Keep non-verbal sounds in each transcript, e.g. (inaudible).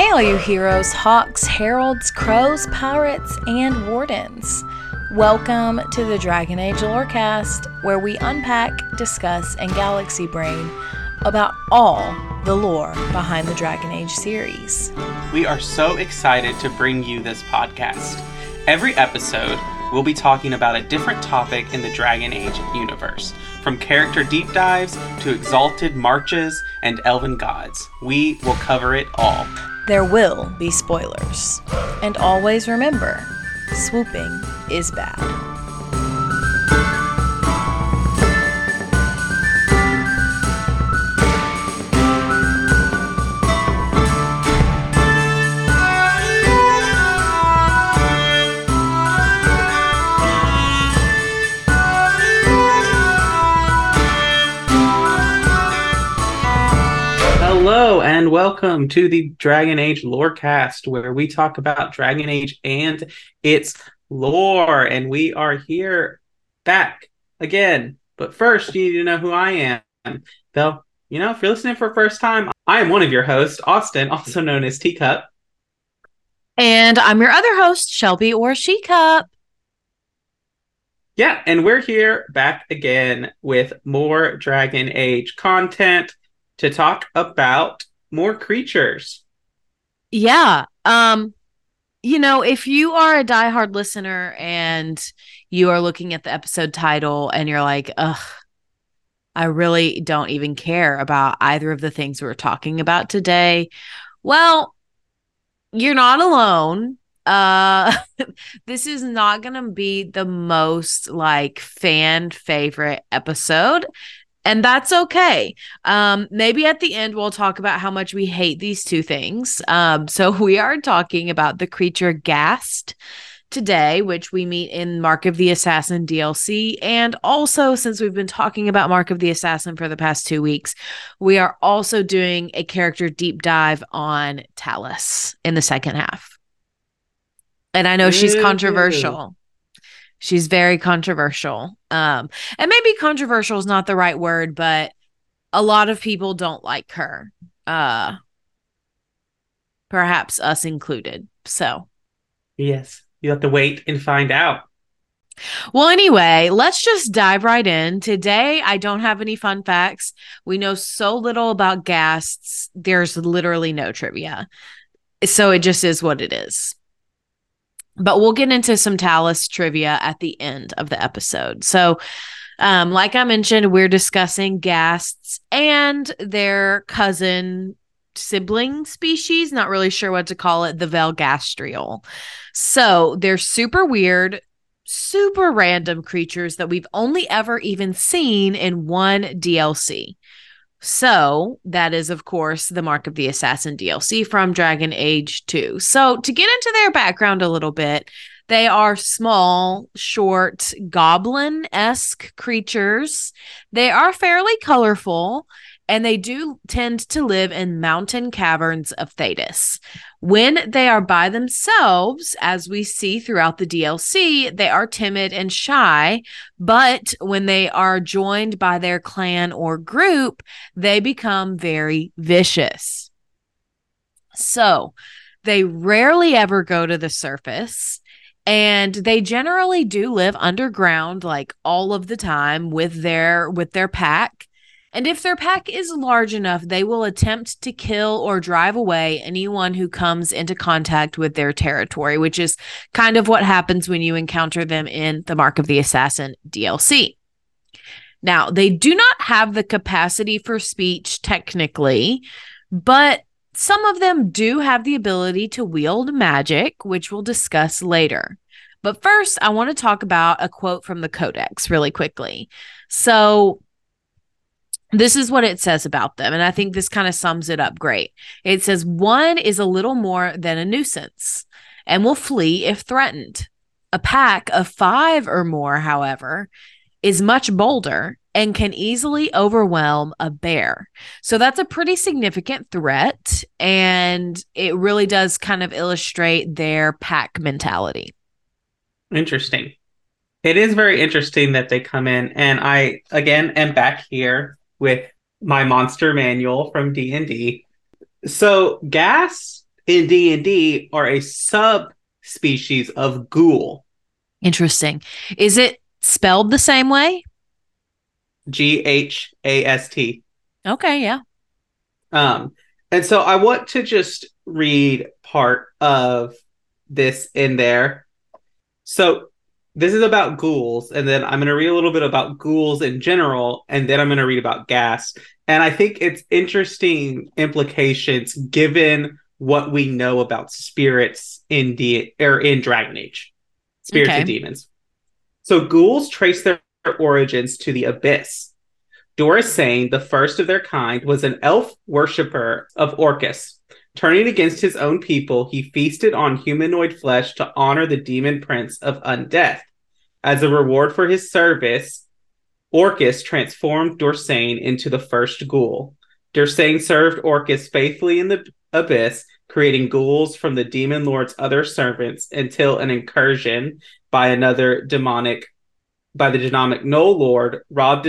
Hey, all you heroes, Hawkes, heralds, crows, pirates, and wardens. Welcome to the Dragon Age Lorecast, where we unpack, discuss, and galaxy brain about all the lore behind the Dragon Age series. We are so excited to bring you this podcast. Every episode, we'll be talking about a different topic in the Dragon Age universe. From character deep dives to exalted marches and elven gods, we will cover it all. There will be spoilers. And always remember swooping is bad. And welcome to the Dragon Age Lorecast, where we talk about Dragon Age and its lore. And we are here back again. But first, you need to know who I am. Though, you know, if you're listening for the first time, I am one of your hosts, Austin, also known as Teacup. And I'm your other host, Shelby or She Cup. Yeah, and we're here back again with more Dragon Age content to talk about more creatures. Yeah. Um, you know, if you are a diehard listener and you are looking at the episode title and you're like, ugh, I really don't even care about either of the things we're talking about today. Well, you're not alone. Uh (laughs) this is not going to be the most like fan favorite episode and that's okay. Um, maybe at the end we'll talk about how much we hate these two things. Um, so (laughs) we are talking about the creature Ghast today, which we meet in Mark of the Assassin DLC. And also, since we've been talking about Mark of the Assassin for the past two weeks, we are also doing a character deep dive on Tallis in the second half. And I know she's controversial. She's very controversial. Um, and maybe controversial is not the right word, but a lot of people don't like her. Uh, perhaps us included. So, yes, you have to wait and find out. Well, anyway, let's just dive right in. Today, I don't have any fun facts. We know so little about ghasts, There's literally no trivia. So it just is what it is. But we'll get into some Tallis trivia at the end of the episode. So, um, like I mentioned, we're discussing ghasts and their cousin sibling species, not really sure what to call it, the Velgastrial. So they're super weird, super random creatures that we've only ever even seen in one DLC. So, that is, of course, the Mark of the Assassin DLC from Dragon Age 2. So, to get into their background a little bit, they are small, short, goblin esque creatures. They are fairly colorful and they do tend to live in mountain caverns of Thedas. When they are by themselves, as we see throughout the DLC, they are timid and shy. But when they are joined by their clan or group, they become very vicious. So they rarely ever go to the surface. And they generally do live underground like all of the time with their with their pack and if their pack is large enough, they will attempt to kill or drive away anyone who comes into contact with their territory, which is kind of what happens when you encounter them in the Mark of the Assassin DLC. Now, they do not have the capacity for speech technically, but some of them do have the ability to wield magic, which we'll discuss later. But first, I want to talk about a quote from the Codex really quickly. So, this is what it says about them. And I think this kind of sums it up great. It says, one is a little more than a nuisance and will flee if threatened. A pack of five or more, however, is much bolder and can easily overwhelm a bear. So that's a pretty significant threat. And it really does kind of illustrate their pack mentality. Interesting. It is very interesting that they come in. And I, again, am back here with my monster manual from D&D. So ghast in D&D are a subspecies of ghoul. Interesting. Is it spelled the same way? G H A S T. Okay, yeah. Um, and so I want to just read part of this in there. So this is about ghouls, and then I'm going to read a little bit about ghouls in general, and then I'm going to read about ghast. And I think it's interesting implications given what we know about spirits in the or in Dragon Age, spirits Okay. and demons. So ghouls trace their origins to the abyss. Doresain, the first of their kind, was an elf worshipper of Orcus. Turning against his own people, he feasted on humanoid flesh to honor the demon prince of undeath. As a reward for his service, Orcus transformed Doresain into the first ghoul. Doresain served Orcus faithfully in the abyss, creating ghouls from the demon lord's other servants until an incursion by another demonic, by the demonic no lord, robbed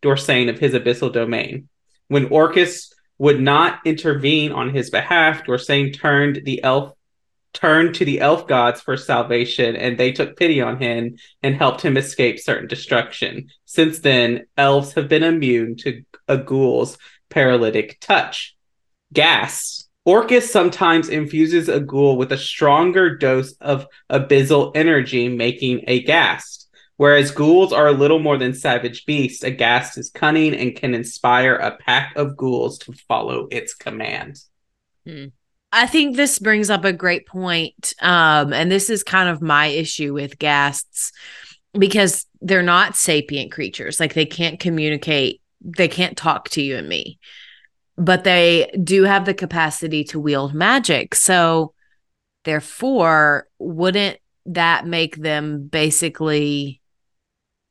Doresain of his abyssal domain. When Orcus would not intervene on his behalf, Doresain turned the elf turned to the elf gods for salvation, and they took pity on him and helped him escape certain destruction. Since then, elves have been immune to a ghoul's paralytic touch. Ghast. Orcus sometimes infuses a ghoul with a stronger dose of abyssal energy, making a ghast. Whereas ghouls are a little more than savage beasts, a ghast is cunning and can inspire a pack of ghouls to follow its commands. I think this brings up a great point. Um, and this is kind of my issue with ghasts because they're not sapient creatures. Like they can't communicate, they can't talk to you and me, but they do have the capacity to wield magic. So, therefore, wouldn't that make them basically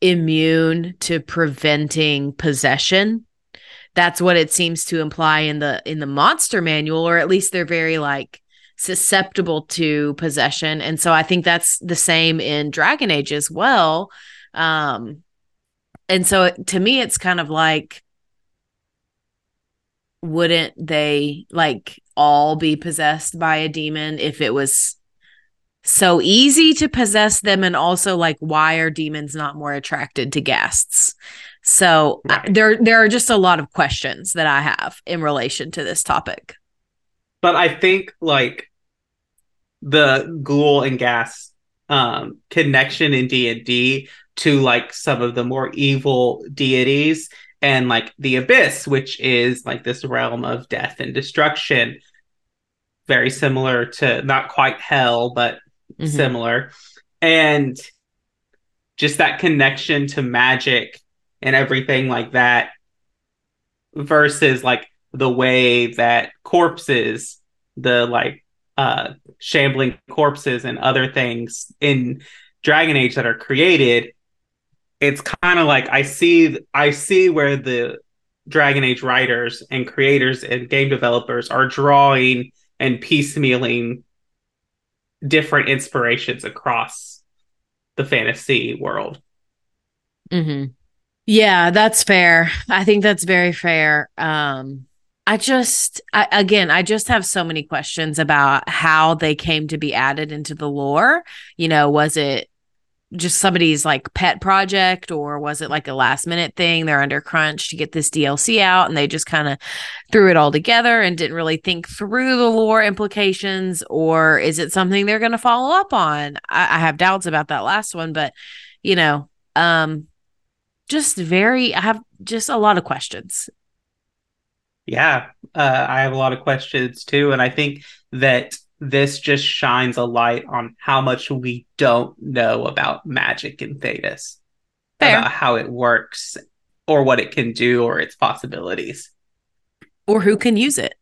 immune to preventing possession? that's what it seems to imply in the in the monster manual or at least they're very like susceptible to possession and so i think that's the same in dragon age as well um and so to me it's kind of like wouldn't they like all be possessed by a demon if it was so easy to possess them and also like why are demons not more attracted to ghasts so I- there there are just a lot of questions that I have in relation to this topic. But I think like the ghoul and ghast um connection in D&D to like some of the more evil deities and like the abyss which is like this realm of death and destruction. Very similar to not quite hell but Mhm. similar and just that connection to magic and everything like that versus like the way that corpses the like uh shambling corpses and other things in dragon age that are created it's kind of like i see i see where the dragon age writers and creators and game developers are drawing and piecemealing different inspirations across the fantasy world Mhm. Yeah, that's fair. I think that's very fair. Um I just I, again, I just have so many questions about how they came to be added into the lore. You know, was it just somebody's like pet project or was it like a last minute thing? They're under crunch to get this DLC out and they just kind of threw it all together and didn't really think through the lore implications or is it something they're going to follow up on? I, I have doubts about that last one but you know um just very i have just a lot of questions. Yeah, uh, I have a lot of questions too, and I think that this just shines a light on how much we don't know about magic in Thedas, Fair. about how it works, or what it can do, or its possibilities. or who can use it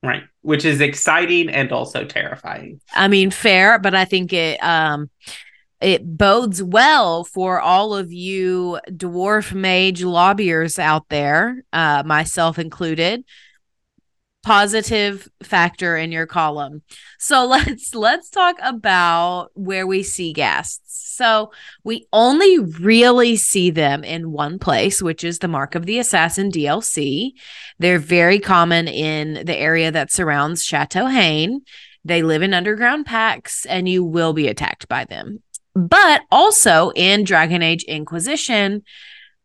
Right, which is exciting and also terrifying. I mean, fair, but I think it um it bodes well for all of you dwarf mage lobbyers out there, uh, myself included. Positive factor in your column. So (laughs) let's let's talk about where we see ghasts. So we only really see them in one place, which is the Mark of the Assassin DLC. They're very common in the area that surrounds Chateau Haine. They live in underground packs and you will be attacked by them. But also in Dragon Age Inquisition,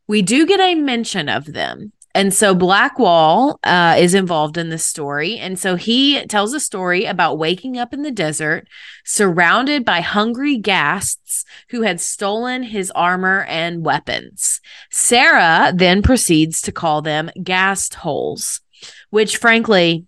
we do get a mention of them. And so Blackwall uh, is involved in this story. And so he tells a story about waking up in the desert, surrounded by hungry ghasts who had stolen his armor and weapons. Sera then proceeds to call them ghast holes, which frankly,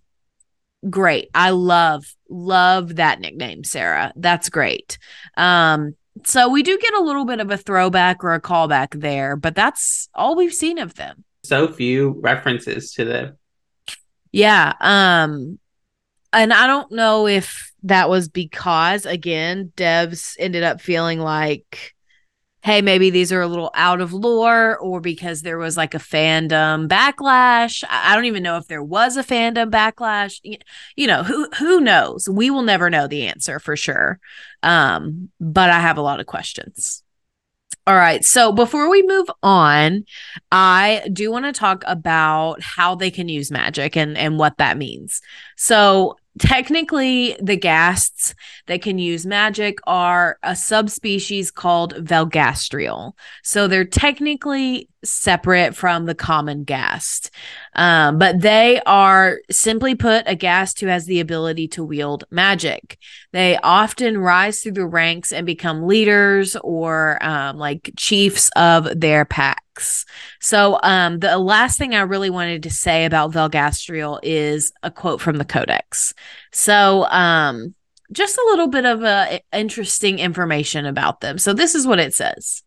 great. I love, love that nickname, Sera. That's great. Um, so we do get a little bit of a throwback or a callback there, but that's all we've seen of them so few references to them. Yeah. Um, and I don't know if that was because again, devs ended up feeling like, hey, maybe these are a little out of lore, or because there was like a fandom backlash. I don't even know if there was a fandom backlash. You know, who who knows? We will never know the answer for sure. Um, but I have a lot of questions. All right. So before we move on, I do want to talk about how they can use magic and, and what that means. So technically the ghasts that can use magic are a subspecies called Velgastrial. So they're technically separate from the common ghast. Um, but they are simply put a ghast who has the ability to wield magic. They often rise through the ranks and become leaders or um, like chiefs of their packs. So um, the last thing I really wanted to say about Velgastrial is a quote from the Codex. So um, just a little bit of uh, interesting information about them. So this is what it says.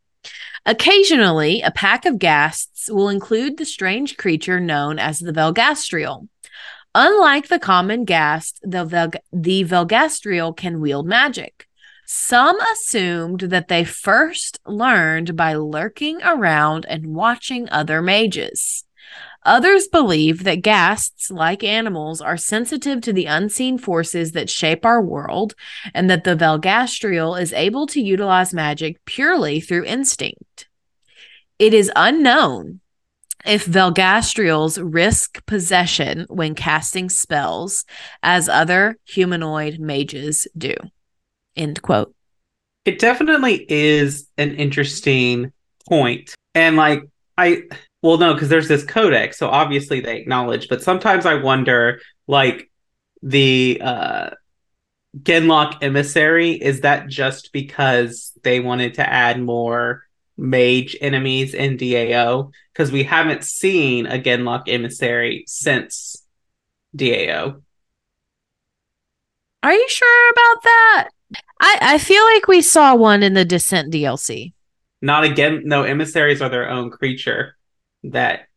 Occasionally, a pack of ghasts will include the strange creature known as the Velgastrial. Unlike the common ghast, the, Velg- the Velgastrial can wield magic. Some assumed that they first learned by lurking around and watching other mages. Others believe that ghasts, like animals, are sensitive to the unseen forces that shape our world, and that the Velgastrial is able to utilize magic purely through instinct. It is unknown if Velgastrials risk possession when casting spells, as other humanoid mages do. End quote. It definitely is an interesting point. And like, I well, no, because there's this codex, so obviously they acknowledge. But sometimes I wonder, like the uh, Genlock emissary, is that just because they wanted to add more mage enemies in DAO? Because we haven't seen a Genlock emissary since DAO. Are you sure about that? I, I feel like we saw one in the Descent DLC. Not again. No, emissaries are their own creature that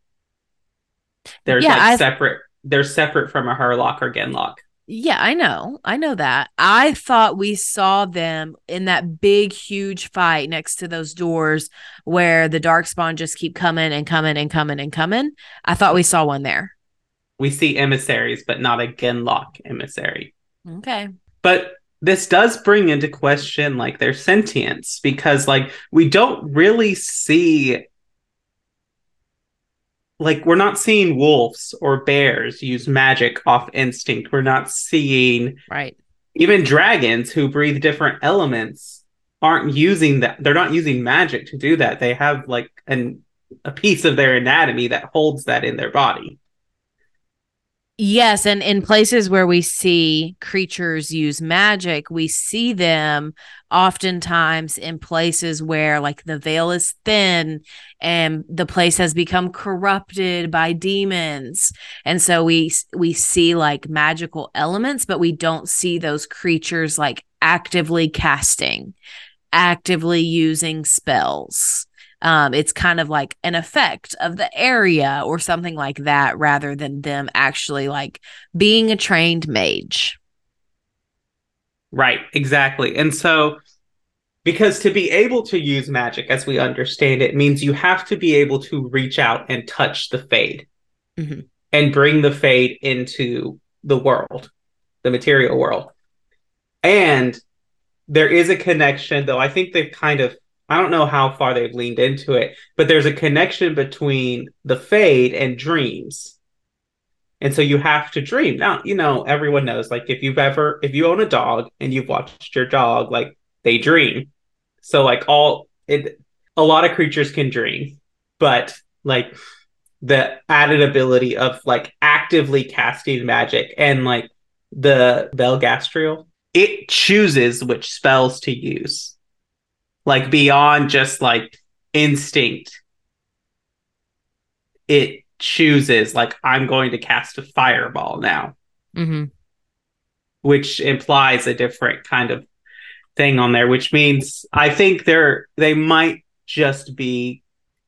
there's yeah, like I've... separate they're separate from a Hurlock or Genlock. Yeah, I know. I know that. I thought we saw them in that big, huge fight next to those doors where the dark spawn just keep coming and coming and coming and coming. I thought we saw one there. We see emissaries, but not a Genlock emissary. Okay. But this does bring into question like their sentience because like we don't really see like we're not seeing wolves or bears use magic off instinct. We're not seeing right. Even dragons who breathe different elements aren't using that. They're not using magic to do that. They have like an a piece of their anatomy that holds that in their body. Yes, and in places where we see creatures use magic, we see them oftentimes in places where like the veil is thin and the place has become corrupted by demons. And so we we see like magical elements, but we don't see those creatures like actively casting, actively using spells um, it's kind of like an effect of the area or something like that rather than them actually like being a trained mage right exactly and so because to be able to use magic as we understand it means you have to be able to reach out and touch the fade mm-hmm. and bring the fade into the world, the material world. And there is a connection, though I think they've kind of I don't know how far they've leaned into it, but there's a connection between the fade and dreams. And so you have to dream. Now, you know, everyone knows like if you've ever if you own a dog and you've watched your dog, like they dream. So like all it a lot of creatures can dream, but like the added ability of like actively casting magic and like the Velgastrial, it chooses which spells to use. Like beyond just like instinct. It chooses like I'm going to cast a fireball now. Mm-hmm. Which implies a different kind of thing on there, which means I think they're they might just be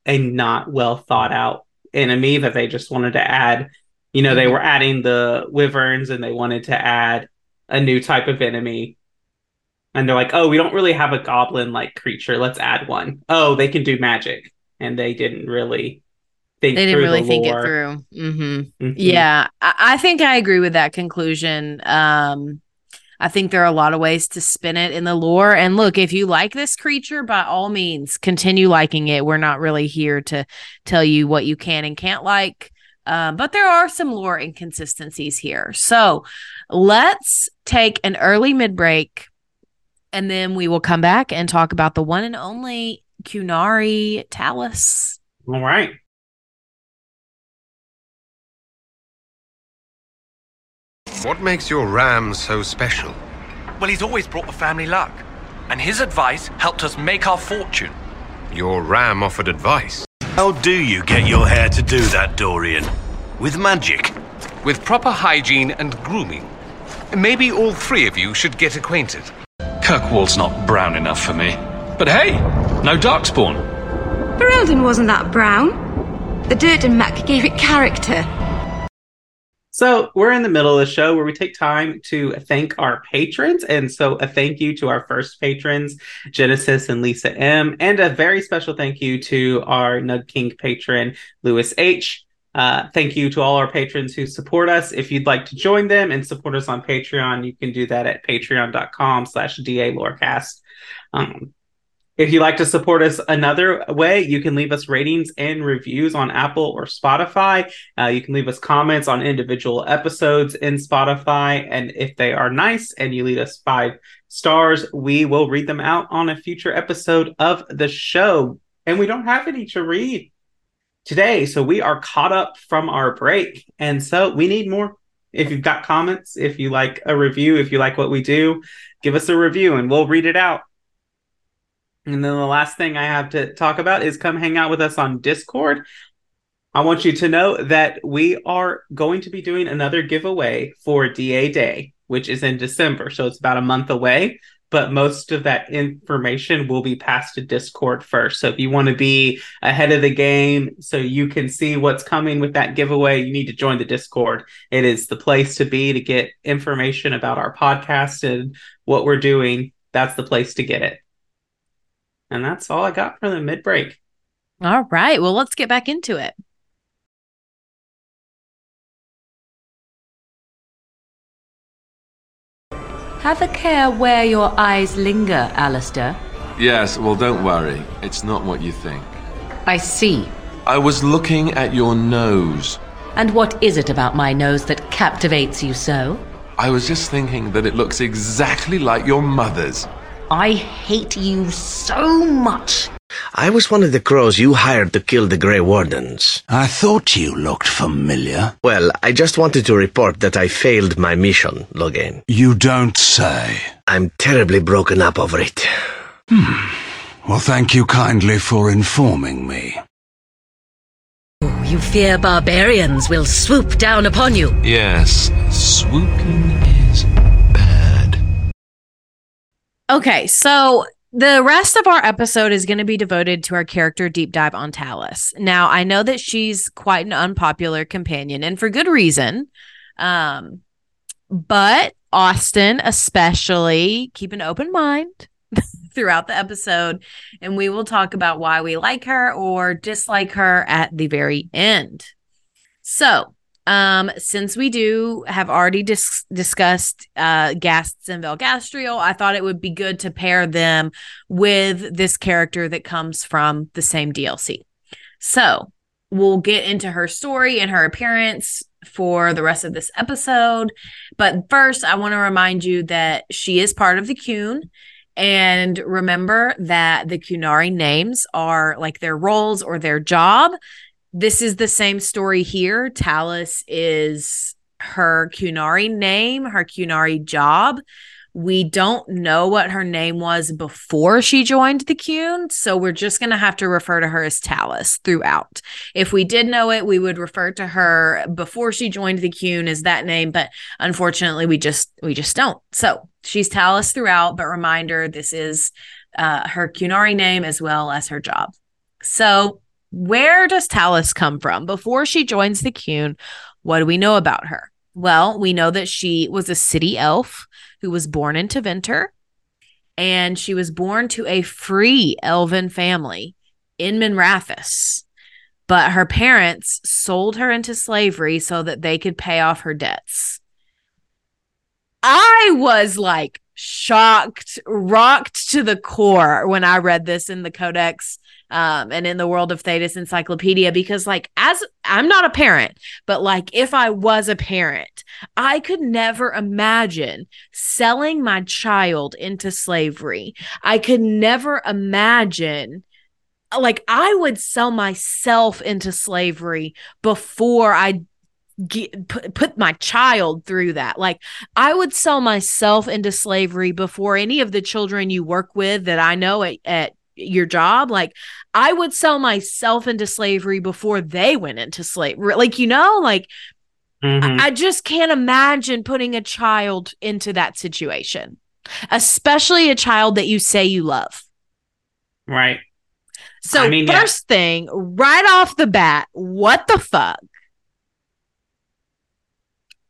a not well thought out enemy that they just wanted to add. You know, they mm-hmm. were adding the wyverns and they wanted to add a new type of enemy. And they're like, oh, we don't really have a goblin like creature. Let's add one. Oh, they can do magic. And they didn't really think they didn't really the think it through. Mm-hmm. Mm-hmm. Yeah, I-, I think I agree with that conclusion. Um, I think there are a lot of ways to spin it in the lore. And look, if you like this creature, by all means, continue liking it. We're not really here to tell you what you can and can't like. Um, but there are some lore inconsistencies here. So let's take an early mid break and then we will come back and talk about the one and only Qunari Tallis. All right. What makes your ram so special? Well, he's always brought the family luck, and his advice helped us make our fortune. Your ram offered advice. How do you get your hair to do that, Dorian? With magic? With proper hygiene and grooming. Maybe all three of you should get acquainted. Kirkwall's not brown enough for me. But hey, no darkspawn. Ferelden wasn't that brown. The dirt and muck gave it character. So we're in the middle of the show where we take time to thank our patrons. And so a thank you to our first patrons, Genesis and Lisa M. And a very special thank you to our Nug King patron, Lewis H. Uh, thank you to all our patrons who support us. If you'd like to join them and support us on Patreon, you can do that at patreon.com slash DA Lorecast. Um, if you'd like to support us another way, you can leave us ratings and reviews on Apple or Spotify. Uh, you can leave us comments on individual episodes in Spotify. And if they are nice and you leave us five stars, we will read them out on a future episode of the show. And we don't have any to read today. So we are caught up from our break. And so we need more. If you've got comments, if you like a review, if you like what we do, give us a review and we'll read it out. And then the last thing I have to talk about is come hang out with us on Discord. I want you to know that we are going to be doing another giveaway for DA Day, which is in December. So it's about a month away, but most of that information will be passed to Discord first. So if you want to be ahead of the game so you can see what's coming with that giveaway, you need to join the Discord. It is the place to be to get information about our podcast and what we're doing. That's the place to get it. And that's all I got for the mid break. All right. Well, let's get back into it. Have a care where your eyes linger, Alistair. Yes, well, don't worry. It's not what you think. I see. I was looking at your nose. And what is it about my nose that captivates you so? I was just thinking that it looks exactly like your mother's. I hate you so much. I was one of the crows you hired to kill the Grey Wardens. I thought you looked familiar. Well, I just wanted to report that I failed my mission, Loghain. You don't say. I'm terribly broken up over it. Hmm. Well, thank you kindly for informing me. Oh, you fear barbarians will swoop down upon you. Yes, swooping Okay, so the rest of our episode is going to be devoted to our character deep dive on Tallis. Now, I know that she's quite an unpopular companion and for good reason. Um, but Austin, especially, keep an open mind (laughs) throughout the episode, and we will talk about why we like her or dislike her at the very end. So, Um, since we do have already dis- discussed uh ghasts and Velgastrial, I thought it would be good to pair them with this character that comes from the same DLC. So we'll get into her story and her appearance for the rest of this episode. But first, I want to remind you that she is part of the Qun. And remember that the Qunari names are like their roles or their job. This is the same story here. Tallis is her Qunari name, her Qunari job. We don't know what her name was before she joined the Qun, so we're just going to have to refer to her as Tallis throughout. If we did know it, we would refer to her before she joined the Qun as that name, but unfortunately, we just we just don't. So she's Tallis throughout, but reminder, this is uh, her Qunari name as well as her job. So where does Tallis come from? Before she joins the Qun, what do we know about her? Well, we know that she was a city elf who was born into Tevinter, and she was born to a free elven family in Minrathous. But her parents sold her into slavery so that they could pay off her debts. I was like shocked, rocked to the core when I read this in the Codex um, and in the World of Thedas Encyclopedia because, like, as I'm not a parent, but like, if I was a parent, I could never imagine selling my child into slavery. I could never imagine like I would sell myself into slavery before I get, put, put my child through that. Like I would sell myself into slavery before any of the children you work with that I know at, at your job like i would sell myself into slavery before they went into slavery like you know like mm-hmm. I, I just can't imagine putting a child into that situation especially a child that you say you love right so I mean, first yeah. thing right off the bat what the fuck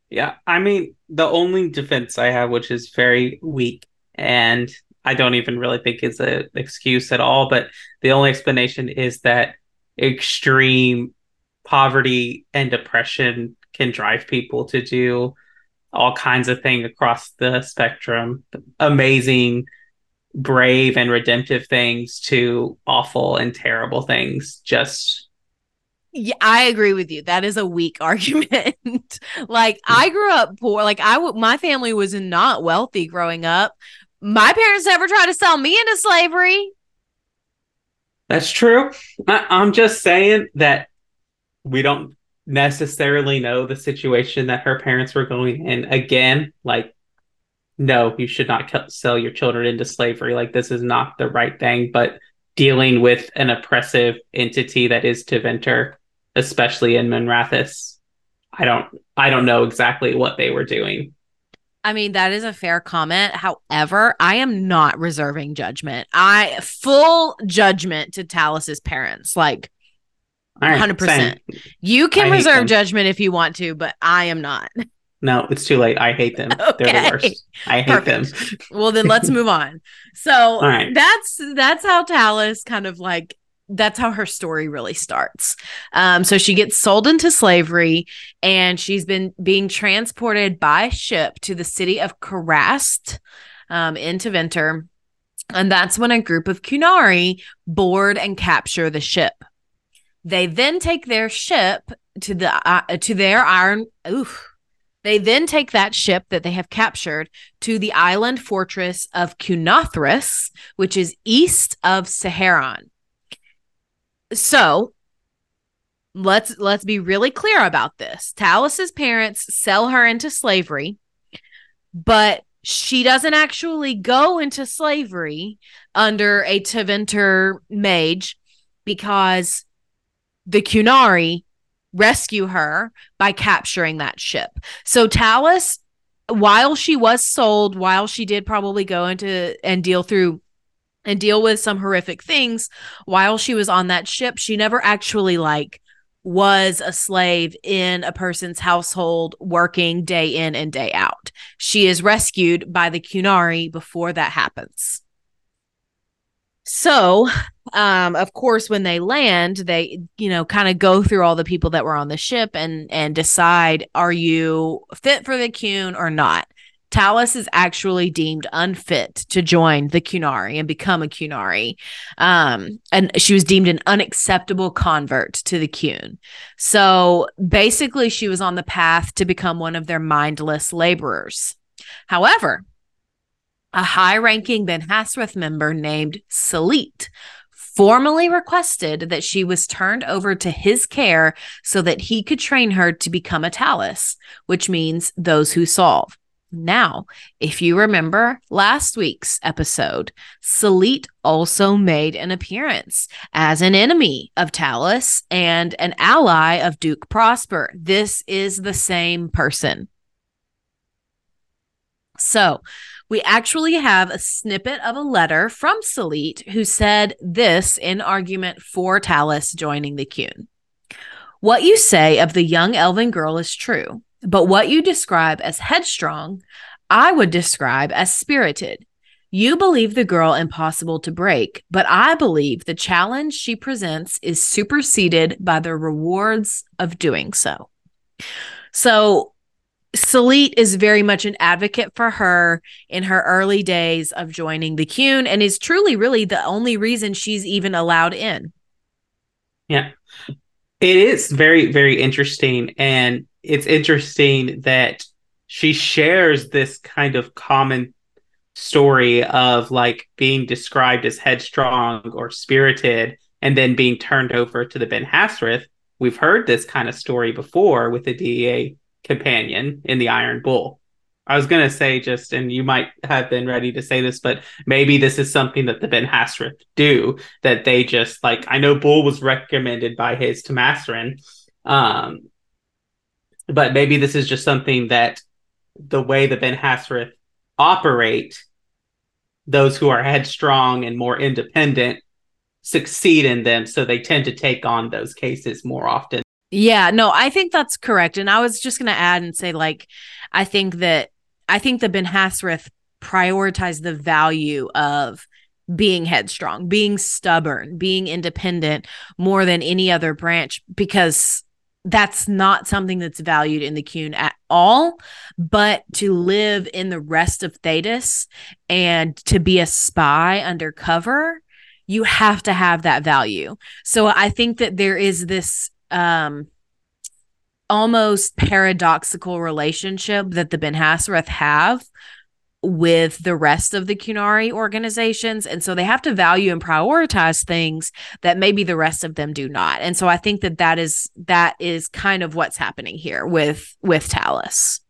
yeah i mean the only defense i have which is very weak and I don't even really think is an excuse at all. But the only explanation is that extreme poverty and depression can drive people to do all kinds of things across the spectrum. Amazing, brave, and redemptive things to awful and terrible things. Just yeah, I agree with you. That is a weak (laughs) argument. like I grew up poor. Like I, w- my family was not wealthy growing up, my parents never tried to sell me into slavery. That's true. I, I'm just saying that we don't necessarily know the situation that her parents were going in. Again, like, no, you should not sell your children into slavery. Like, this is not the right thing. But dealing with an oppressive entity that is Tevinter, especially in Minrathous, I don't, I don't know exactly what they were doing. I mean, that is a fair comment. However, I am not reserving judgment. I full judgment to Tallis's parents. Like 100%. You can I reserve judgment if you want to, but I am not. No, it's too late. I hate them. Okay. (laughs) They're the worst. I hate Perfect. them. well, then let's (laughs) move on. So that's that's how Tallis kind of like that's how her story really starts. Um, so she gets sold into slavery and she's been being transported by ship to the city of Kurast um, into Tevinter. And that's when a group of Qunari board and capture the ship. They then take their ship to the uh, to their iron. Oof. They then take that ship that they have captured to the island fortress of Cunothris, which is east of Seheron. So let's let's be really clear about this. Tallis's parents sell her into slavery, but she doesn't actually go into slavery under a Tevinter mage because the Qunari rescue her by capturing that ship. So Tallis, while she was sold, while she did probably go into and deal through and deal with some horrific things while she was on that ship she never actually like was a slave in a person's household working day in and day out she is rescued by the Qunari before that happens so um, of course, when they land, they, you know, kind of go through all the people that were on the ship and and decide are you fit for the Qun or not. Tallis is actually deemed unfit to join the Qunari and become a Qunari. Um, and she was deemed an unacceptable convert to the Qun. So basically, she was on the path to become one of their mindless laborers. However, a high ranking Ben Hassrath member named Salit formally requested that she was turned over to his care so that he could train her to become a Tallis, which means those who solve. Now, if you remember last week's episode, Salit also made an appearance as an enemy of Tallis and an ally of Duke Prosper. This is the same person. So, we actually have a snippet of a letter from Salit who said this in argument for Tallis joining the Qun. What you say of the young elven girl is true. But what you describe as headstrong, I would describe as spirited. You believe the girl impossible to break, but I believe the challenge she presents is superseded by the rewards of doing so. So, Salit is very much an advocate for her in her early days of joining the Qun and is truly, really the only reason she's even allowed in. Yeah. It is very, very interesting. And it's interesting that she shares this kind of common story of like being described as headstrong or spirited and then being turned over to the Ben Hassrath. We've heard this kind of story before with the DEA companion in the Iron Bull. I was gonna say just, and you might have been ready to say this, but maybe this is something that the Ben Hassrath do that they just like. I know Bull was recommended by his Tamassran, um, but maybe this is just something that the way the Ben Hassrath operate, those who are headstrong and more independent succeed in them, so they tend to take on those cases more often. Yeah, no, I think that's correct. And I was just going to add and say, like, I think that I think the Ben Hassrath prioritize the value of being headstrong, being stubborn, being independent more than any other branch because that's not something that's valued in the Qun at all. But to live in the rest of Thedas and to be a spy undercover, you have to have that value. So I think that there is this um almost paradoxical relationship that the Ben Hassrath have with the rest of the Qunari organizations. And so they have to value and prioritize things that maybe the rest of them do not. And so I think that that is that is kind of what's happening here with with Tallis.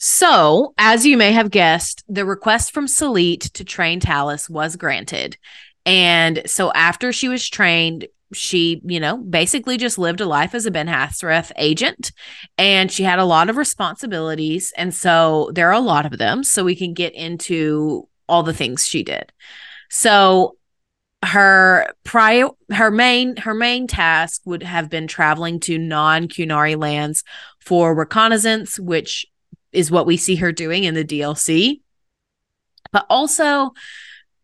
So, as you may have guessed, the request from Salit to train Tallis was granted. And so after she was trained, she, you know, basically just lived a life as a Ben Hassrath agent and she had a lot of responsibilities. And so there are a lot of them. So we can get into all the things she did. So her prior her main her main task would have been traveling to non-Qunari lands for reconnaissance, which is what we see her doing in the DLC. But also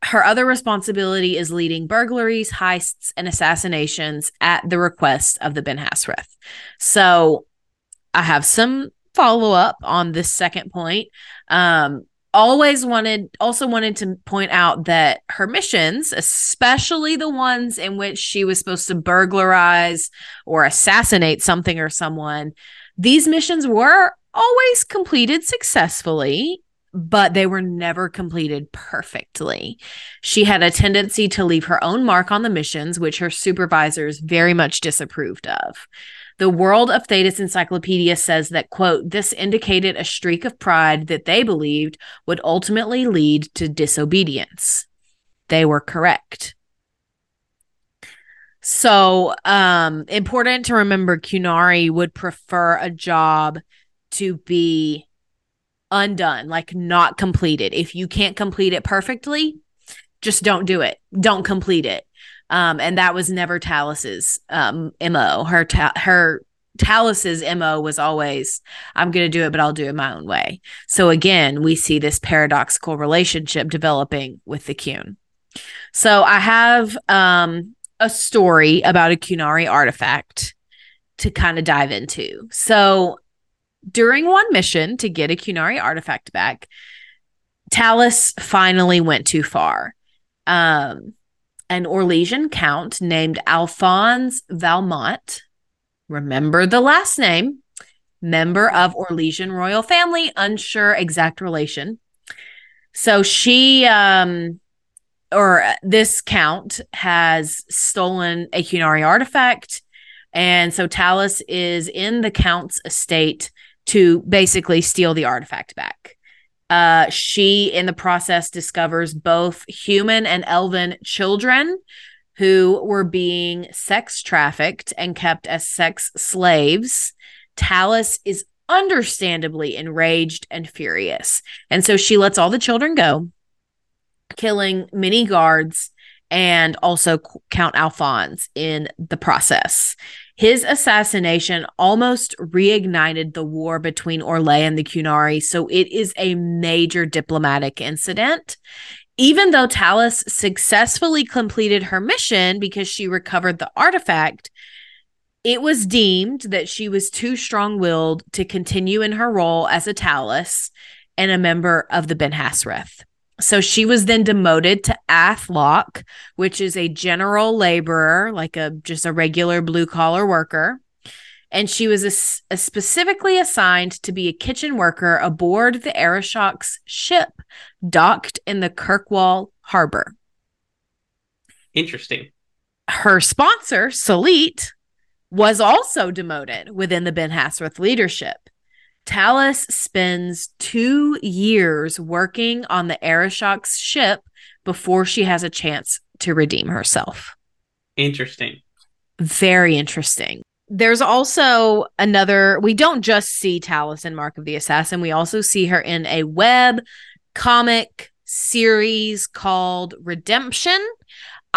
her other responsibility is leading burglaries, heists, and assassinations at the request of the Ben Hassrath. So I have some follow up on this second point. Um, always wanted, also wanted to point out that her missions, especially the ones in which she was supposed to burglarize or assassinate something or someone, these missions were always completed successfully but they were never completed perfectly. She had a tendency to leave her own mark on the missions, which her supervisors very much disapproved of. The World of Thedas Encyclopedia says that, quote, this indicated a streak of pride that they believed would ultimately lead to disobedience. They were correct. So, um, important to remember Qunari would prefer a job to be undone, like not completed. If you can't complete it perfectly, just don't do it. Don't complete it. Um, and that was never Tallis's um, mo. Her ta- her Tallis's mo was always, "I'm going to do it, but I'll do it my own way." So again, we see this paradoxical relationship developing with the Qun. So I have um, a story about a Qunari artifact to kind of dive into. So during one mission to get a Qunari artifact back, Tallis finally went too far. Um, an Orlesian count named Alphonse Valmont, remember the last name, member of Orlesian royal family, unsure exact relation. So she, um, or this count has stolen a Qunari artifact. And so Tallis is in the count's estate to basically steal the artifact back. Uh, she, in the process, discovers both human and elven children who were being sex trafficked and kept as sex slaves. Tallis is understandably enraged and furious. And so she lets all the children go, killing many guards and also Count Alphonse in the process. His assassination almost reignited the war between Orlais and the Qunari, so it is a major diplomatic incident. Even though Tallis successfully completed her mission because she recovered the artifact, it was deemed that she was too strong willed to continue in her role as a Tallis and a member of the Ben Hassrath. So she was then demoted to Athlock, which is a general laborer, like a just a regular blue collar worker. And she was a, a specifically assigned to be a kitchen worker aboard the Arishok's ship docked in the Kirkwall harbor. Interesting. Her sponsor, Salit, was also demoted within the Ben Hassrath leadership. Tallis spends two years working on the Arishok's ship before she has a chance to redeem herself. Interesting. Very interesting. There's also another, we don't just see Tallis in Mark of the Assassin, we also see her in a web comic series called Redemption.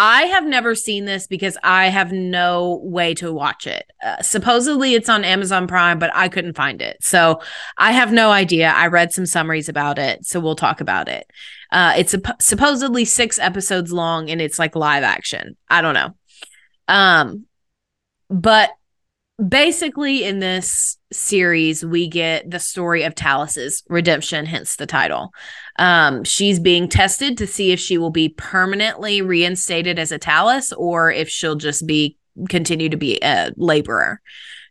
I have never seen this because I have no way to watch it. Uh, supposedly it's on Amazon Prime, but I couldn't find it. So I have no idea. I read some summaries about it. So we'll talk about it. Uh, it's a, supposedly six episodes long and it's like live action. I don't know. Um, but basically in this series we get the story of Tallis's redemption hence the title. Um, she's being tested to see if she will be permanently reinstated as a Tallis or if she'll just be continue to be a laborer.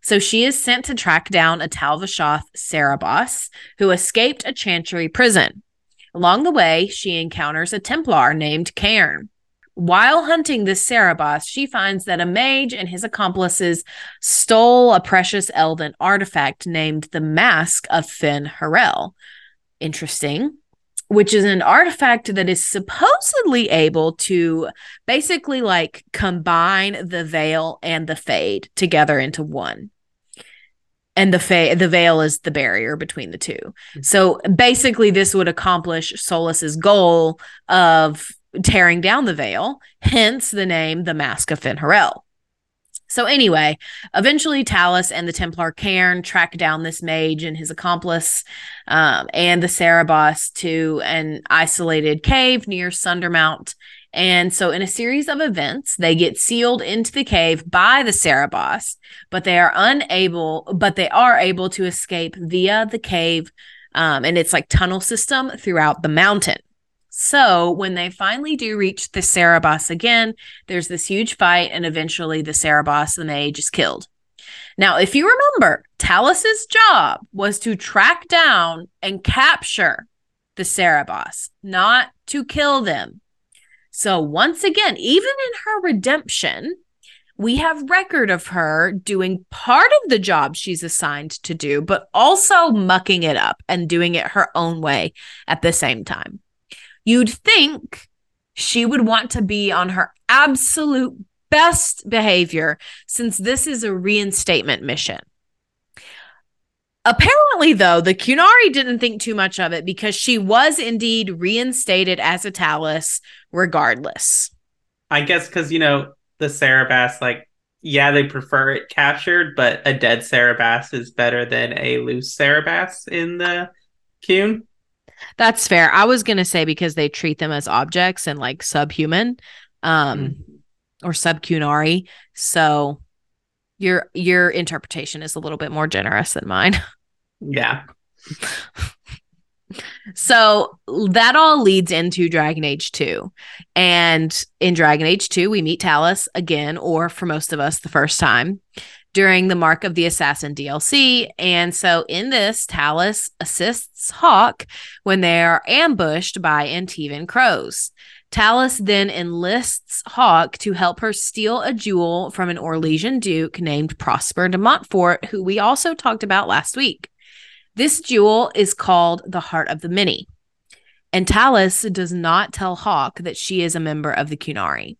So she is sent to track down a Tal Vashoth Saarebas who escaped a chantry prison. Along the way she encounters a Templar named Cairn while hunting this Saarebas, she finds that a mage and his accomplices stole a precious elven artifact named the Mask of Fen'Harel. Interesting. Which is an artifact that is supposedly able to basically like combine the veil and the fade together into one and the fa- the veil is the barrier between the 2 mm-hmm. So basically, this would accomplish Solas's goal of tearing down the veil, hence the name the Mask of Fen'Harel. So anyway, eventually Tallis and the Templar Cairn track down this mage and his accomplice um, and the Saarebas to an isolated cave near Sundermount. And so in a series of events, they get sealed into the cave by the Saarebas, but they are unable, but they are able to escape via the cave um, and it's like tunnel system throughout the mountain. So when they finally do reach the Saarebas again, there's this huge fight, and eventually the Saarebas, the mage, is killed. Now, if you remember, Tallis's job was to track down and capture the Saarebas, not to kill them. So once again, even in her redemption, we have record of her doing part of the job she's assigned to do, but also mucking it up and doing it her own way at the same time. You'd think she would want to be on her absolute best behavior since this is a reinstatement mission. Apparently, though, the Qunari didn't think too much of it because she was indeed reinstated as a Tallis regardless. I guess because, you know, the Saarebas, like, yeah, they prefer it captured, but a dead Saarebas is better than a loose Saarebas in the Qun. That's fair. I was gonna say because they treat them as objects and like subhuman, um, mm. or subcunari. So your your interpretation is a little bit more generous than mine. (laughs) Yeah. so that all leads into Dragon Age 2. And in Dragon Age 2, we meet Tallis again, or for most of us, the first time during the Mark of the Assassin DLC. And so in this, Tallis assists Hawke when they are ambushed by Antivan crows. Tallis then enlists Hawke to help her steal a jewel from an Orlesian duke named Prosper de Montfort, who we also talked about last week. This jewel is called the Heart of the Many. And Tallis does not tell Hawke that she is a member of the Qunari.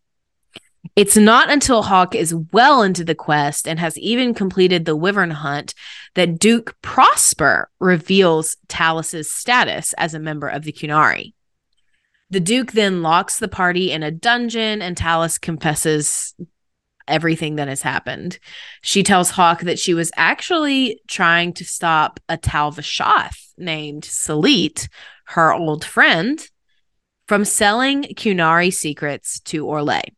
It's not until Hawke is well into the quest and has even completed the wyvern hunt that Duke Prosper reveals Tallis's status as a member of the Qunari. The Duke then locks the party in a dungeon, and Tallis confesses everything that has happened. She tells Hawke that she was actually trying to stop a Tal Vashoth named Salit, her old friend, from selling Qunari secrets to Orlais.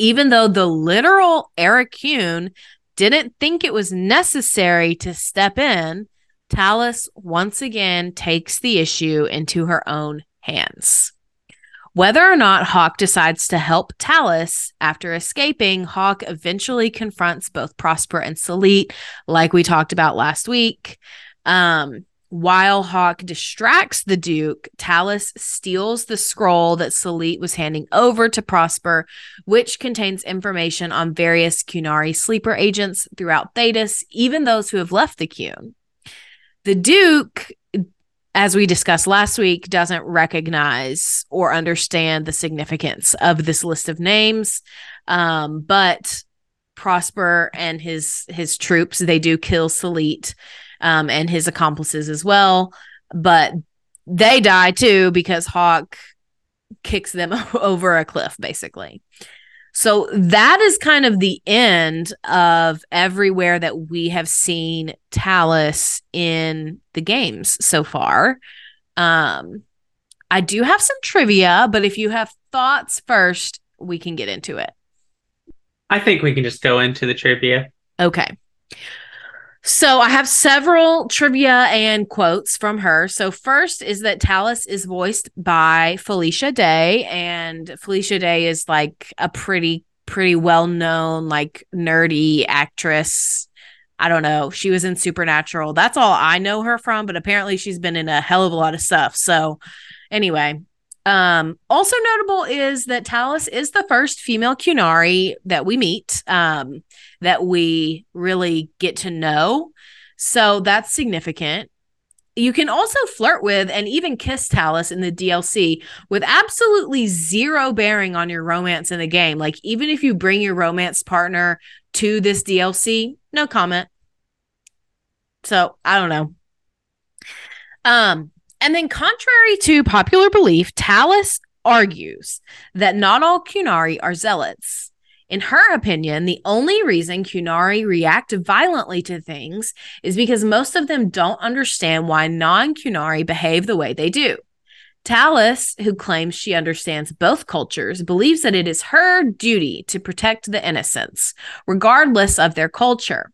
Even though the literal Aurra didn't think it was necessary to step in, Tallis once again takes the issue into her own hands. Whether or not Hawke decides to help Tallis after escaping, Hawke eventually confronts both Prosper and Salit, like we talked about last week. Um, while Hawke distracts the Duke, Tallis steals the scroll that Salit was handing over to Prosper, which contains information on various Qunari sleeper agents throughout Thedas, even those who have left the Qun. The Duke as we discussed last week, doesn't recognize or understand the significance of this list of names. Um, but Prosper and his his troops, they do kill Salit um, and his accomplices as well. But they die too because Hawke kicks them (laughs) over a cliff, basically. So that is kind of the end of everywhere that we have seen Tallis in the games so far. Um, I do have some trivia, but if you have thoughts first, we can get into it. I think we can just go into the trivia. Okay. So I have several trivia and quotes from her. So first is that Tallis is voiced by Felicia Day, and Felicia Day is like a pretty, pretty well known, like nerdy actress. I don't know. She was in Supernatural. That's all I know her from, but apparently she's been in a hell of a lot of stuff. So anyway, um, also notable is that Tallis is the first female Qunari that we meet, um, that we really get to know. So that's significant. You can also flirt with and even kiss Tallis in the DLC with absolutely zero bearing on your romance in the game. Like, even if you bring your romance partner to this DLC, no comment. So I don't know. Um, and then, contrary to popular belief, Tallis argues that not all Qunari are zealots. In her opinion, the only reason Qunari react violently to things is because most of them don't understand why non Qunari behave the way they do. Tallis, who claims she understands both cultures, believes that it is her duty to protect the innocents, regardless of their culture.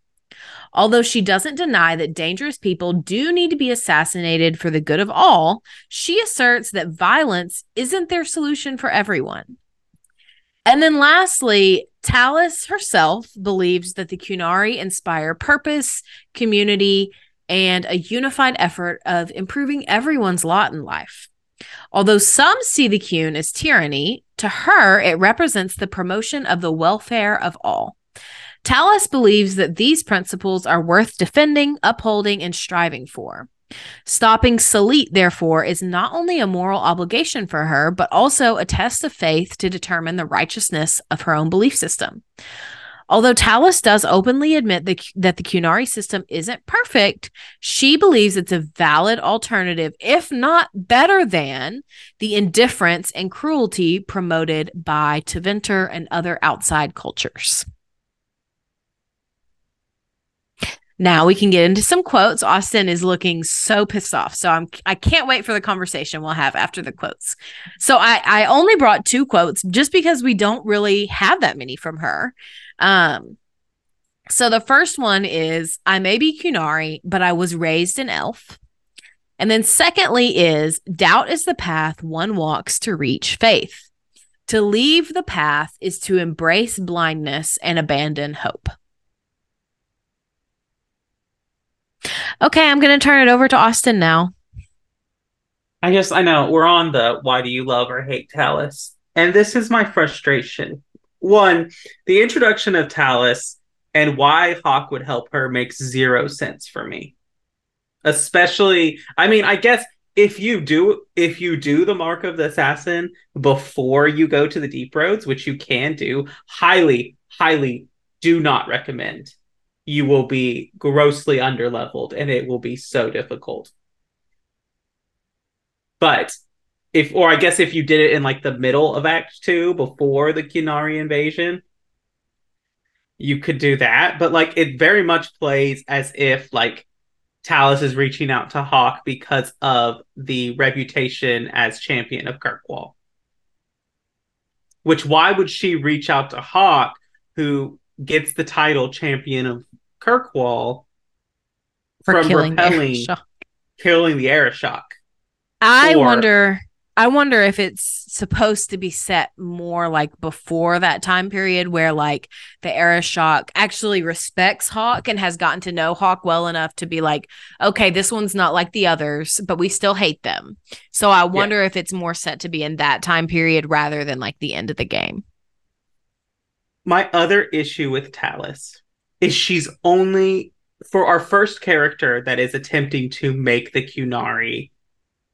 Although she doesn't deny that dangerous people do need to be assassinated for the good of all, she asserts that violence isn't their solution for everyone. And then lastly, Tallis herself believes that the Qunari inspire purpose, community, and a unified effort of improving everyone's lot in life. Although some see the Qun as tyranny, to her it represents the promotion of the welfare of all. Talus believes that these principles are worth defending, upholding, and striving for. Stopping Salit, therefore, is not only a moral obligation for her, but also a test of faith to determine the righteousness of her own belief system. Although Tallis does openly admit the, that the Qunari system isn't perfect, she believes it's a valid alternative, if not better than, the indifference and cruelty promoted by Tevinter and other outside cultures. Now we can get into some quotes. Austin is looking so pissed off. So I'm I can't wait for the conversation we'll have after the quotes. So I I only brought two quotes just because we don't really have that many from her. Um so the first one is I may be Qunari, but I was raised an elf. And then secondly is doubt is the path one walks to reach faith. To leave the path is to embrace blindness and abandon hope. Okay, I'm going to turn it over to Austin now. I guess I know we're on the why do you love or hate Tallis? And this is my frustration. One, the introduction of Tallis and why Hawke would help her makes zero sense for me. Especially, I mean, I guess if you do if you do the mark of the assassin before you go to the deep roads, which you can do, highly, highly do not recommend you will be grossly underleveled and it will be so difficult. But if or I guess if you did it in like the middle of Act 2 before the Qunari invasion, you could do that, but like it very much plays as if like Tallis is reaching out to Hawke because of the reputation as champion of Kirkwall. Which why would she reach out to Hawke, who gets the title champion of Kirkwall For from killing repelling Arishok. killing the Arishok. I Or- wonder I wonder if it's supposed to be set more like before that time period where like the Arishok actually respects Hawke and has gotten to know Hawke well enough to be like, okay, this one's not like the others, but we still hate them. So I wonder if it's more set to be in that time period rather than like the end of the game. My other issue with Tallis is she's only for our first character that is attempting to make the Qunari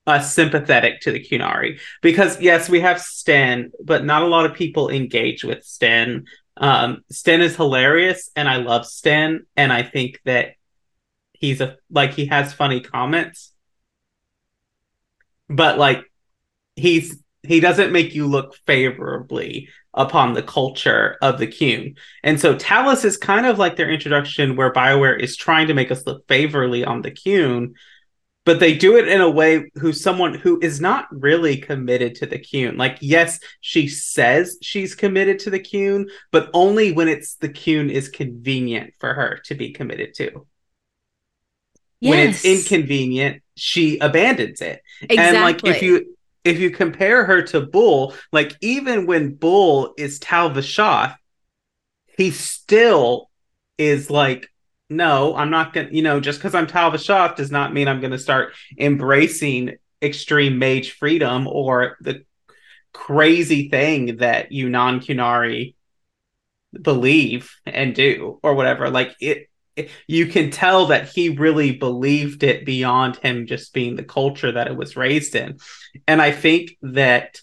uh, sympathetic to the Qunari. Because yes, we have Sten, but not a lot of people engage with Sten. Um, Sten is hilarious, and I love Sten, and I think that he's a like he has funny comments, but like he's he doesn't make you look favorably upon the culture of the Qun. And so Tallis is kind of like their introduction where BioWare is trying to make us look favorably on the Qun, but they do it in a way who's someone who is not really committed to the Qun. Like, yes, she says she's committed to the Qun, but only when it's the Qun is convenient for her to be committed to. When it's inconvenient, she abandons it. And like if you if you compare her to Bull, like even when Bull is Tal Vashoth, he still is like, no, I'm not gonna, you know, just because I'm Tal Vashoth does not mean I'm gonna start embracing extreme mage freedom or the crazy thing that you non-Qunari believe and do or whatever. Like it- you can tell that he really believed it beyond him just being the culture that it was raised in. And I think that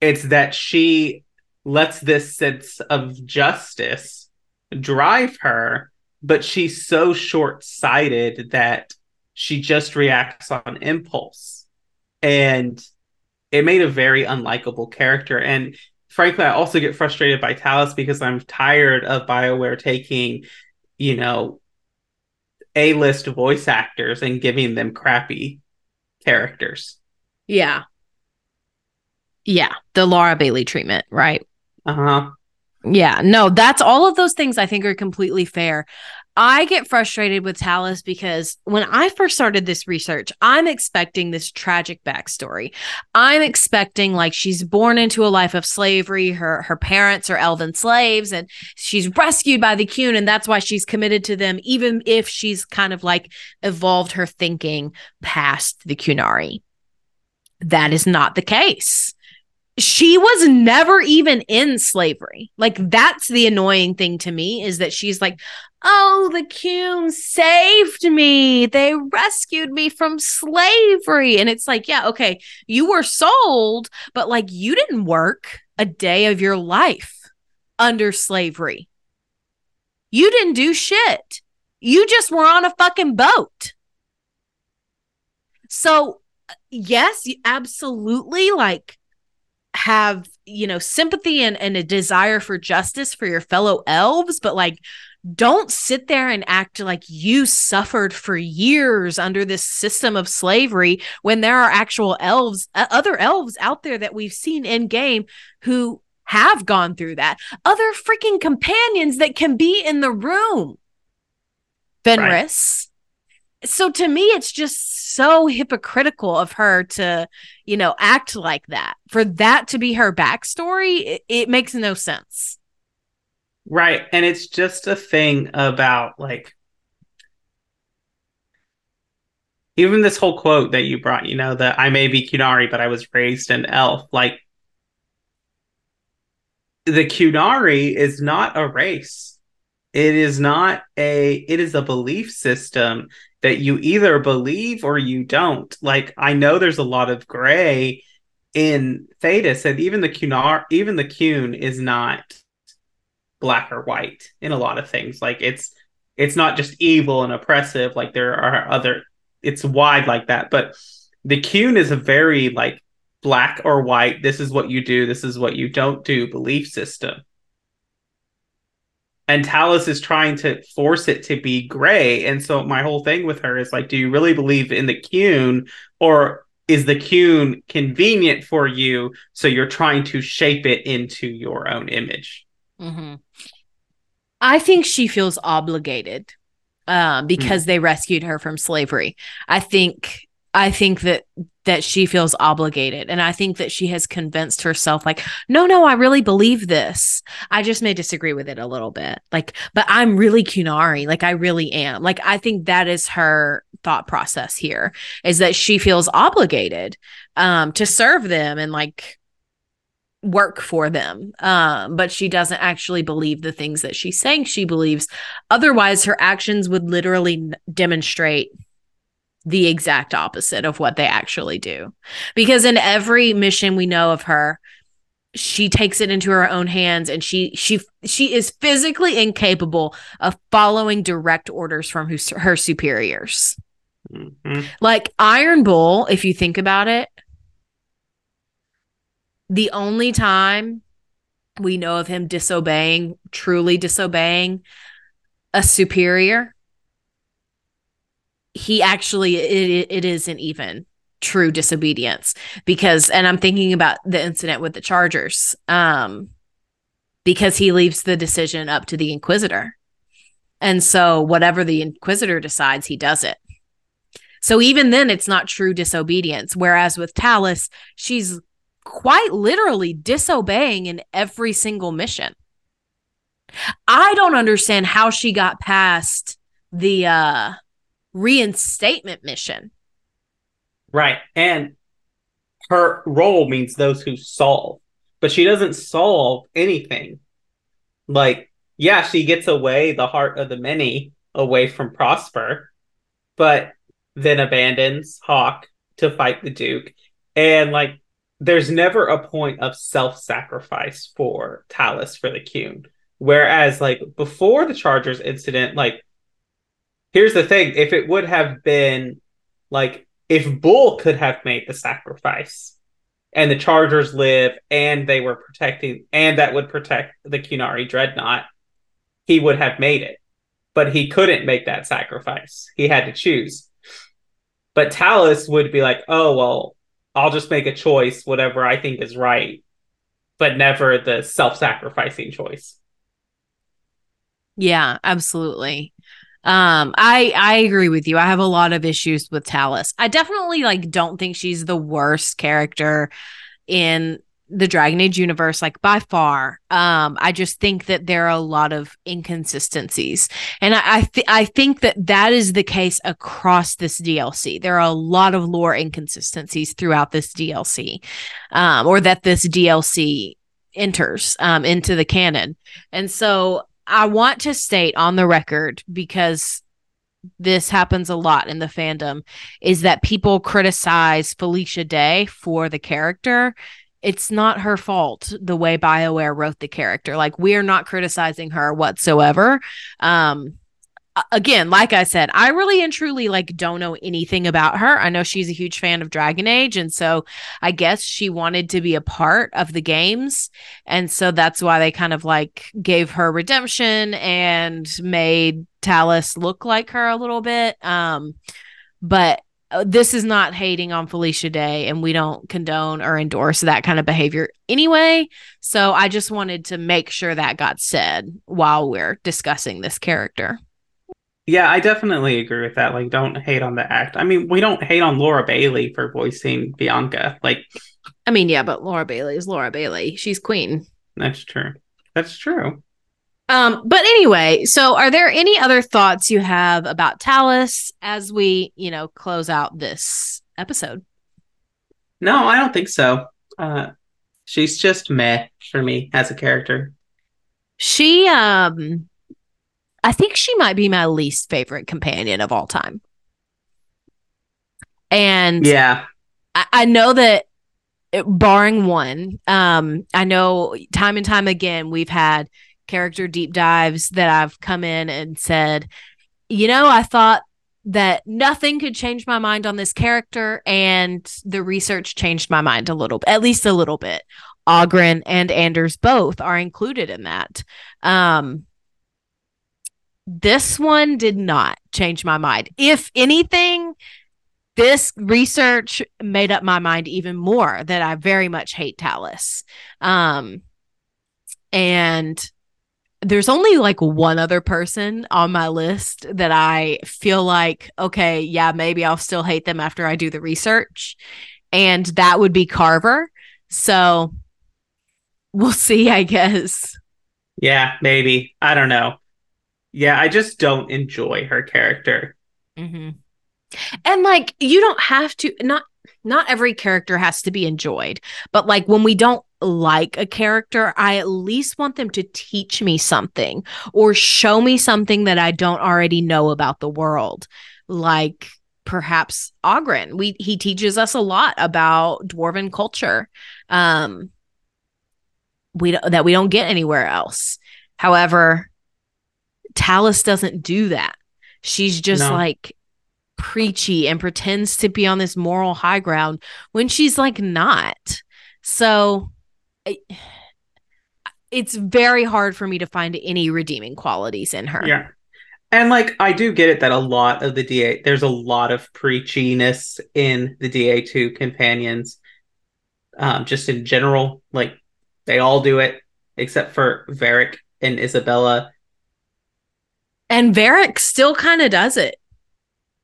it's that she lets this sense of justice drive her, but she's so short sighted that she just reacts on impulse. And it made a very unlikable character. And frankly, I also get frustrated by Tallis because I'm tired of BioWare taking, you know, A list voice actors and giving them crappy characters. Yeah. Yeah. The Laura Bailey treatment, right? Uh huh. Yeah, no, that's all of those things I think are completely fair. I get frustrated with Tallis because when I first started this research, I'm expecting this tragic backstory. I'm expecting like she's born into a life of slavery. Her her parents are elven slaves, and she's rescued by the Qun, and that's why she's committed to them, even if she's kind of like evolved her thinking past the Qunari. That is not the case she was never even in slavery. Like that's the annoying thing to me is that she's like, "Oh, the Qun saved me. They rescued me from slavery." And it's like, "Yeah, okay, you were sold, but like you didn't work a day of your life under slavery. You didn't do shit. You just were on a fucking boat." So, uh, yes, absolutely like have you know sympathy and, and a desire for justice for your fellow elves but like don't sit there and act like you suffered for years under this system of slavery when there are actual elves, uh, other elves out there that we've seen in game who have gone through that. Other freaking companions that can be in the room. Fenris. So to me, it's just so hypocritical of her to, you know, act like that. For that to be her backstory, it, it makes no sense. Right. And it's just a thing about like even this whole quote that you brought, you know, that I may be Qunari, but I was raised an elf. Like the Qunari is not a race. It is not a it is a belief system that you either believe or you don't. Like I know there's a lot of gray in Thedas, and even the Qunar even the Qun is not black or white in a lot of things. Like it's it's not just evil and oppressive. Like there are other. It's wide like that. But the Qun is a very like black or white. This is what you do. This is what you don't do. Belief system. And Tallis is trying to force it to be gray. And so my whole thing with her is like, do you really believe in the Qun or is the Qun convenient for you? So you're trying to shape it into your own image. Mm-hmm. I think she feels obligated um, because mm. they rescued her from slavery. I think I think that that she feels obligated and I think that she has convinced herself like no no I really believe this. I just may disagree with it a little bit. Like but I'm really Qunari like I really am. Like I think that is her thought process here is that she feels obligated um to serve them and like work for them um, but she doesn't actually believe the things that she's saying she believes otherwise her actions would literally demonstrate the exact opposite of what they actually do because in every mission we know of her she takes it into her own hands and she she she is physically incapable of following direct orders from her, her superiors mm-hmm. like iron bull if you think about it the only time we know of him disobeying, truly disobeying a superior, he actually it, it isn't even true disobedience because and I'm thinking about the incident with the Chargers um because he leaves the decision up to the inquisitor. And so whatever the inquisitor decides, he does it. So even then it's not true disobedience whereas with Tallis, she's quite literally disobeying in every single mission. I don't understand how she got past the uh reinstatement mission. Right. And her role means those who solve, but she doesn't solve anything. Like, yeah, she gets away the heart of the many away from Prosper, but then abandons Hawke to fight the Duke. And like there's never a point of self-sacrifice for Tallis for the Qun. Whereas like before the Chargers incident, like here's the thing, if it would have been like if Bull could have made the sacrifice and the Chargers live and they were protecting and that would protect the Qunari dreadnought, he would have made it. But he couldn't make that sacrifice. He had to choose. But Tallis would be like, oh well, I'll just make a choice, whatever I think is right, but never the self sacrificing choice. Yeah, absolutely. Um, I I agree with you. I have a lot of issues with Tallis. I definitely like don't think she's the worst character in the Dragon Age universe, like by far. Um, I just think that there are a lot of inconsistencies, and I I, th- I think that that is the case across this DLC. There are a lot of lore inconsistencies throughout this DLC, um, or that this DLC enters um, into the canon, and so I want to state on the record because this happens a lot in the fandom is that people criticize Felicia Day for the character it's not her fault the way BioWare wrote the character. Like we're not criticizing her whatsoever. Um again, like I said, I really and truly like don't know anything about her. I know she's a huge fan of Dragon Age, and so I guess she wanted to be a part of the games, and so that's why they kind of like gave her redemption and made Tallis look like her a little bit. Um, but uh, this is not hating on Felicia Day, and we don't condone or endorse that kind of behavior anyway. So I just wanted to make sure that got said while we're discussing this character. Yeah, I definitely agree with that. Like, don't hate on the act. I mean, we don't hate on Laura Bailey for voicing Bianca. Like, I mean, yeah, but Laura Bailey is Laura Bailey. She's queen. That's true. That's true. Um, but anyway, so are there any other thoughts you have about Tallis as we, you know, close out this episode? No, I don't think so. Uh, she's just meh for me as a character. She, um, I think she might be my least favorite companion of all time. And yeah, I, I know that it, barring one, um, I know time and time again we've had character deep dives that I've come in and said, you know, I thought that nothing could change my mind on this character, and the research changed my mind a little, at least a little bit. Oghren and Anders both are included in that. Um, this one did not change my mind. If anything, this research made up my mind even more that I very much hate Tallis. Um, and there's only like one other person on my list that I feel like, okay, yeah, maybe I'll still hate them after I do the research. And that would be Carver. So we'll see, I guess. Yeah, maybe. I don't know. Yeah, I just don't enjoy her character. Mm-hmm. And like, you don't have to, not not every character has to be enjoyed, but like when we don't like a character, I at least want them to teach me something or show me something that I don't already know about the world. Like perhaps Oghren. We he teaches us a lot about dwarven culture. Um we that we don't get anywhere else. However, Tallis doesn't do that. She's just no. like preachy and pretends to be on this moral high ground when she's like not. So it's very hard for me to find any redeeming qualities in her. Yeah. And like I do get it that a lot of the DA there's a lot of preachiness in the DA2 companions. Um, just in general, like they all do it except for Varric and Isabela. And Varric still kind of does it.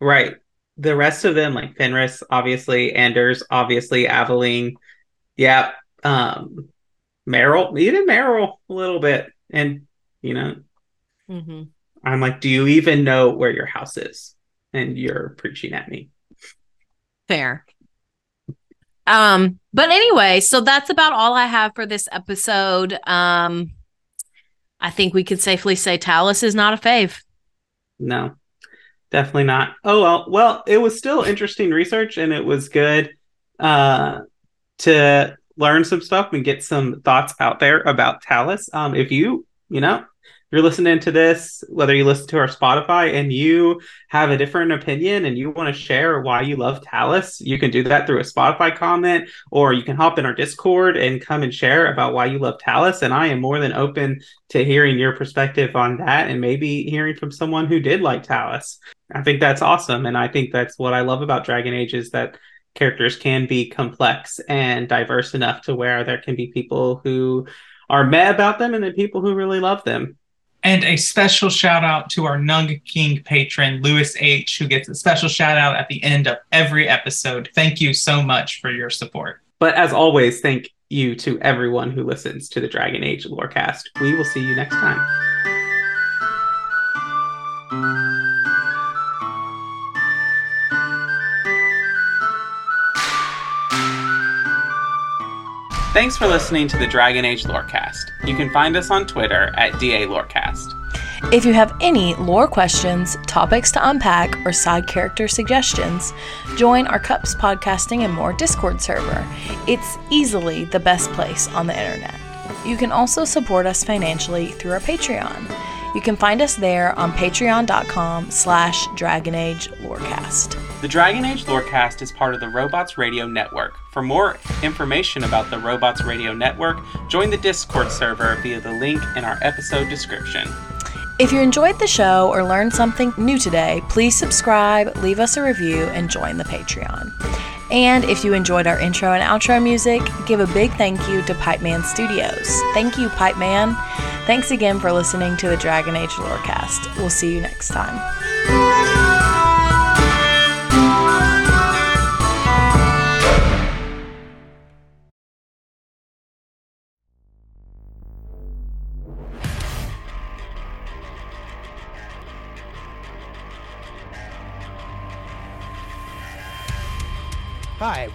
Right. The rest of them, like Fenris, obviously, Anders, obviously, Aveline, yeah, um, Merrill, even Merrill a little bit. And, you know, mm-hmm. I'm like, do you even know where your house is? And you're preaching at me. Fair. Um, but anyway, so that's about all I have for this episode. Um, I think we could safely say Tallis is not a fave. No, definitely not. Oh well, well, it was still interesting research and it was good uh to learn some stuff and get some thoughts out there about Tallis. Um, if you, you know, you're listening to this, whether you listen to our Spotify and you have a different opinion and you want to share why you love Tallis, you can do that through a Spotify comment or you can hop in our Discord and come and share about why you love Tallis. And I am more than open to hearing your perspective on that and maybe hearing from someone who did like Tallis. I think that's awesome. And I think that's what I love about Dragon Age is that characters can be complex and diverse enough to where there can be people who are mad about them and then people who really love them. And a special shout out to our Nung King patron, Lewis H., who gets a special shout out at the end of every episode. Thank you so much for your support. But as always, thank you to everyone who listens to the Dragon Age Lorecast. We will see you next time. Thanks for listening to the Dragon Age Lorecast. You can find us on Twitter at DA Lorecast. If you have any lore questions, topics to unpack, or side character suggestions, join our Cups Podcasting and More Discord server. It's easily the best place on the internet. You can also support us financially through our Patreon. You can find us there on patreon.com slash dragonagelorecast. The Dragon Age Lorecast is part of the Robots Radio Network. For more information about the Robots Radio Network, join the Discord server via the link in our episode description. If you enjoyed the show or learned something new today, please subscribe, leave us a review, and join the Patreon. And if you enjoyed our intro and outro music, give a big thank you to Pipeman Studios. Thank you, Pipe Man. Thanks again for listening to the Dragon Age Lorecast. We'll see you next time.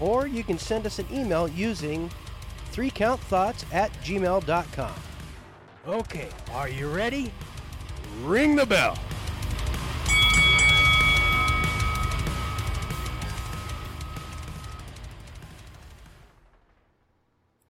Or you can send us an email using threecountthoughts at gmail.com. Okay, are you ready? Ring the bell.